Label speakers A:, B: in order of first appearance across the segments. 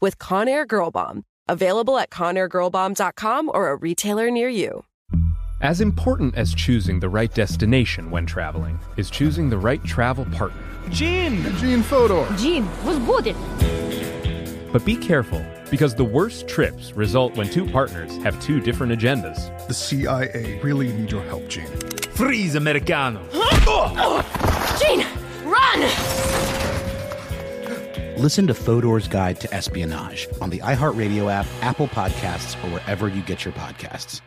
A: with Conair Girl Bomb, available at conairgirlbomb.com or a retailer near you.
B: As important as choosing the right destination when traveling is choosing the right travel partner.
C: Gene!
D: Gene Fodor!
E: Gene, was good!
B: But be careful, because the worst trips result when two partners have two different agendas.
D: The CIA really need your help, Gene.
C: Freeze, Americano! Huh? Oh!
E: Gene, run!
F: Listen to Fodor's Guide to Espionage on the iHeartRadio app, Apple Podcasts, or wherever you get your podcasts.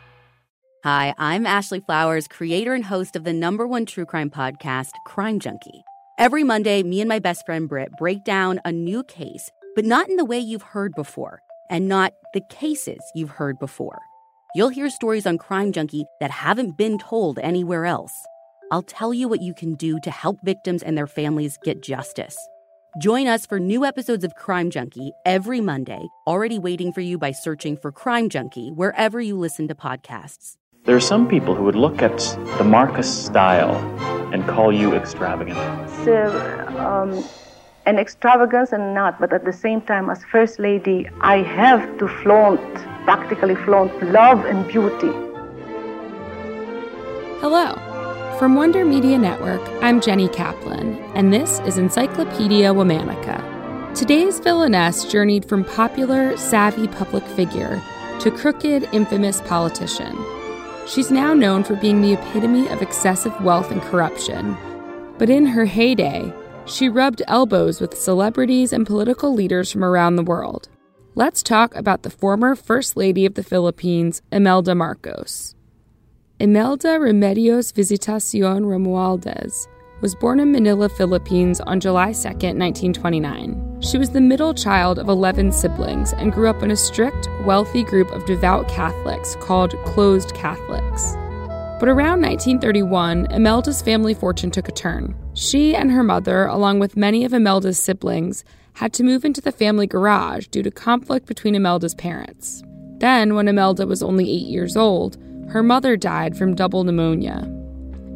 G: Hi, I'm Ashley Flowers, creator and host of the number one true crime podcast, Crime Junkie. Every Monday, me and my best friend Britt break down a new case, but not in the way you've heard before, and not the cases you've heard before. You'll hear stories on Crime Junkie that haven't been told anywhere else. I'll tell you what you can do to help victims and their families get justice. Join us for new episodes of Crime Junkie every Monday, already waiting for you by searching for Crime Junkie wherever you listen to podcasts.
H: There are some people who would look at the Marcus style and call you extravagant.
I: It's uh, um, an extravagance and not, but at the same time, as First Lady, I have to flaunt, practically flaunt love and beauty.
J: Hello. From Wonder Media Network, I'm Jenny Kaplan, and this is Encyclopedia Womanica. Today's villainess journeyed from popular, savvy public figure to crooked, infamous politician. She's now known for being the epitome of excessive wealth and corruption. But in her heyday, she rubbed elbows with celebrities and political leaders from around the world. Let's talk about the former First Lady of the Philippines, Imelda Marcos. Imelda Remedios Visitacion Romualdez was born in Manila, Philippines on July 2, 1929. She was the middle child of 11 siblings and grew up in a strict, wealthy group of devout Catholics called Closed Catholics. But around 1931, Imelda's family fortune took a turn. She and her mother, along with many of Imelda's siblings, had to move into the family garage due to conflict between Imelda's parents. Then, when Imelda was only eight years old, her mother died from double pneumonia.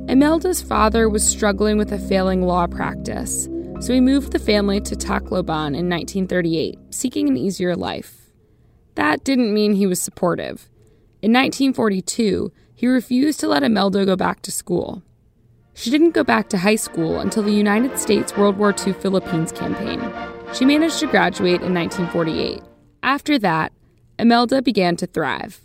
J: Imelda's father was struggling with a failing law practice, so he moved the family to Tacloban in 1938, seeking an easier life. That didn't mean he was supportive. In 1942, he refused to let Imelda go back to school. She didn't go back to high school until the United States World War II Philippines campaign. She managed to graduate in 1948. After that, Imelda began to thrive.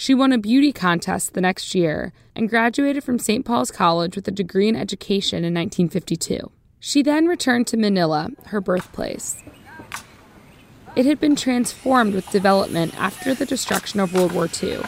J: She won a beauty contest the next year and graduated from St. Paul's College with a degree in education in 1952. She then returned to Manila, her birthplace. It had been transformed with development after the destruction of World War II.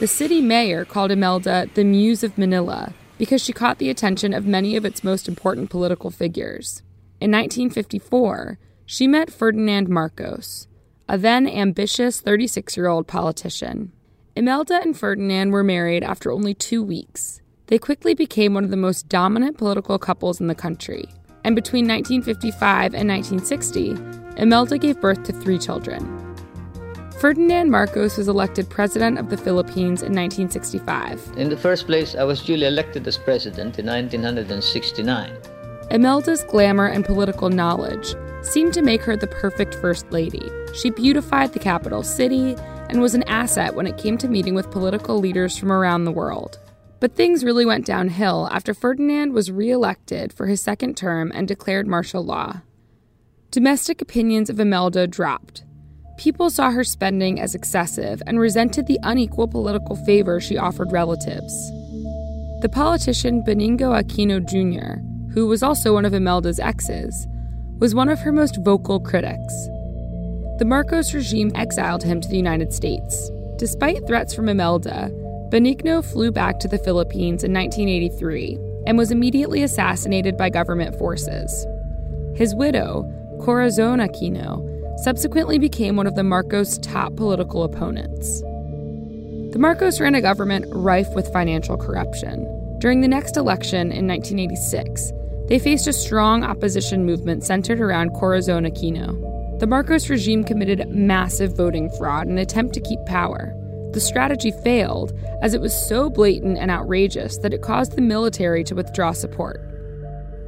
J: The city mayor called Imelda the Muse of Manila because she caught the attention of many of its most important political figures. In 1954, she met Ferdinand Marcos, a then ambitious 36 year old politician. Imelda and Ferdinand were married after only two weeks. They quickly became one of the most dominant political couples in the country. And between 1955 and 1960, Imelda gave birth to three children. Ferdinand Marcos was elected president of the Philippines in 1965.
K: In the first place, I was duly elected as president in 1969.
J: Imelda's glamour and political knowledge seemed to make her the perfect first lady. She beautified the capital city and was an asset when it came to meeting with political leaders from around the world. But things really went downhill after Ferdinand was reelected for his second term and declared martial law. Domestic opinions of Imelda dropped. People saw her spending as excessive and resented the unequal political favor she offered relatives. The politician Benigno Aquino Jr., who was also one of Imelda's exes, was one of her most vocal critics. The Marcos regime exiled him to the United States. Despite threats from Imelda, Benigno flew back to the Philippines in 1983 and was immediately assassinated by government forces. His widow, Corazon Aquino, subsequently became one of the Marcos' top political opponents. The Marcos ran a government rife with financial corruption. During the next election in 1986, they faced a strong opposition movement centered around Corazon Aquino. The Marcos regime committed massive voting fraud in an attempt to keep power. The strategy failed, as it was so blatant and outrageous that it caused the military to withdraw support.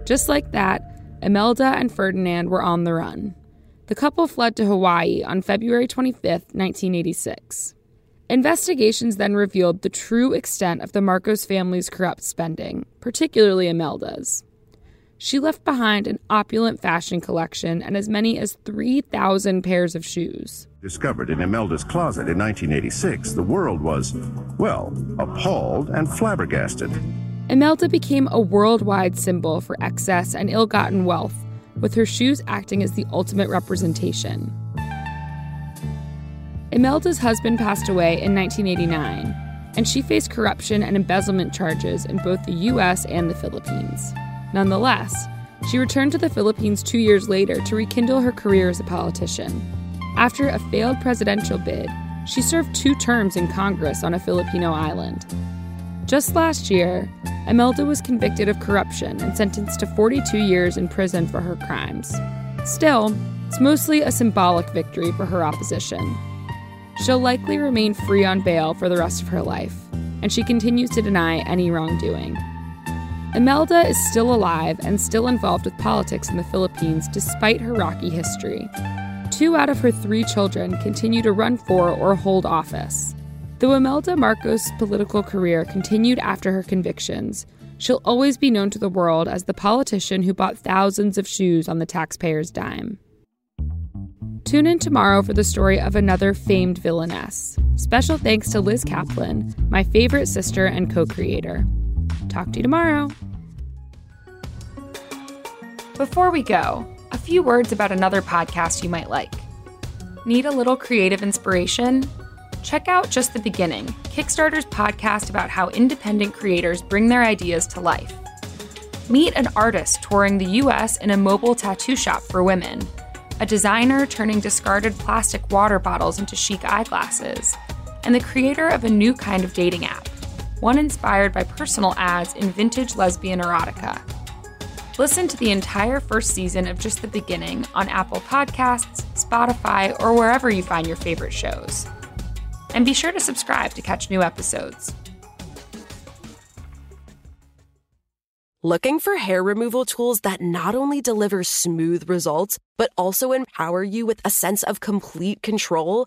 J: Just like that, Imelda and Ferdinand were on the run. The couple fled to Hawaii on February 25, 1986. Investigations then revealed the true extent of the Marcos family's corrupt spending, particularly Imelda's. She left behind an opulent fashion collection and as many as 3,000 pairs of shoes.
L: Discovered in Imelda's closet in 1986, the world was, well, appalled and flabbergasted.
J: Imelda became a worldwide symbol for excess and ill gotten wealth, with her shoes acting as the ultimate representation. Imelda's husband passed away in 1989, and she faced corruption and embezzlement charges in both the US and the Philippines. Nonetheless, she returned to the Philippines two years later to rekindle her career as a politician. After a failed presidential bid, she served two terms in Congress on a Filipino island. Just last year, Imelda was convicted of corruption and sentenced to 42 years in prison for her crimes. Still, it's mostly a symbolic victory for her opposition. She'll likely remain free on bail for the rest of her life, and she continues to deny any wrongdoing. Imelda is still alive and still involved with politics in the Philippines despite her rocky history. Two out of her three children continue to run for or hold office. Though Imelda Marcos' political career continued after her convictions, she'll always be known to the world as the politician who bought thousands of shoes on the taxpayer's dime. Tune in tomorrow for the story of another famed villainess. Special thanks to Liz Kaplan, my favorite sister and co creator. Talk to you tomorrow. Before we go, a few words about another podcast you might like. Need a little creative inspiration? Check out Just the Beginning, Kickstarter's podcast about how independent creators bring their ideas to life. Meet an artist touring the US in a mobile tattoo shop for women, a designer turning discarded plastic water bottles into chic eyeglasses, and the creator of a new kind of dating app, one inspired by personal ads in vintage lesbian erotica. Listen to the entire first season of Just the Beginning on Apple Podcasts, Spotify, or wherever you find your favorite shows. And be sure to subscribe to catch new episodes.
A: Looking for hair removal tools that not only deliver smooth results, but also empower you with a sense of complete control?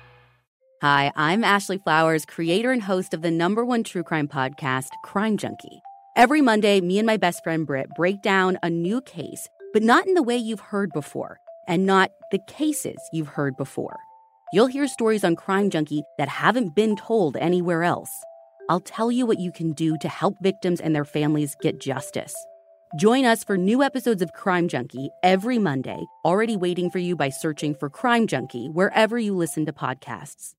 G: Hi, I'm Ashley Flowers, creator and host of the number one true crime podcast, Crime Junkie. Every Monday, me and my best friend Britt break down a new case, but not in the way you've heard before, and not the cases you've heard before. You'll hear stories on Crime Junkie that haven't been told anywhere else. I'll tell you what you can do to help victims and their families get justice. Join us for new episodes of Crime Junkie every Monday, already waiting for you by searching for Crime Junkie wherever you listen to podcasts.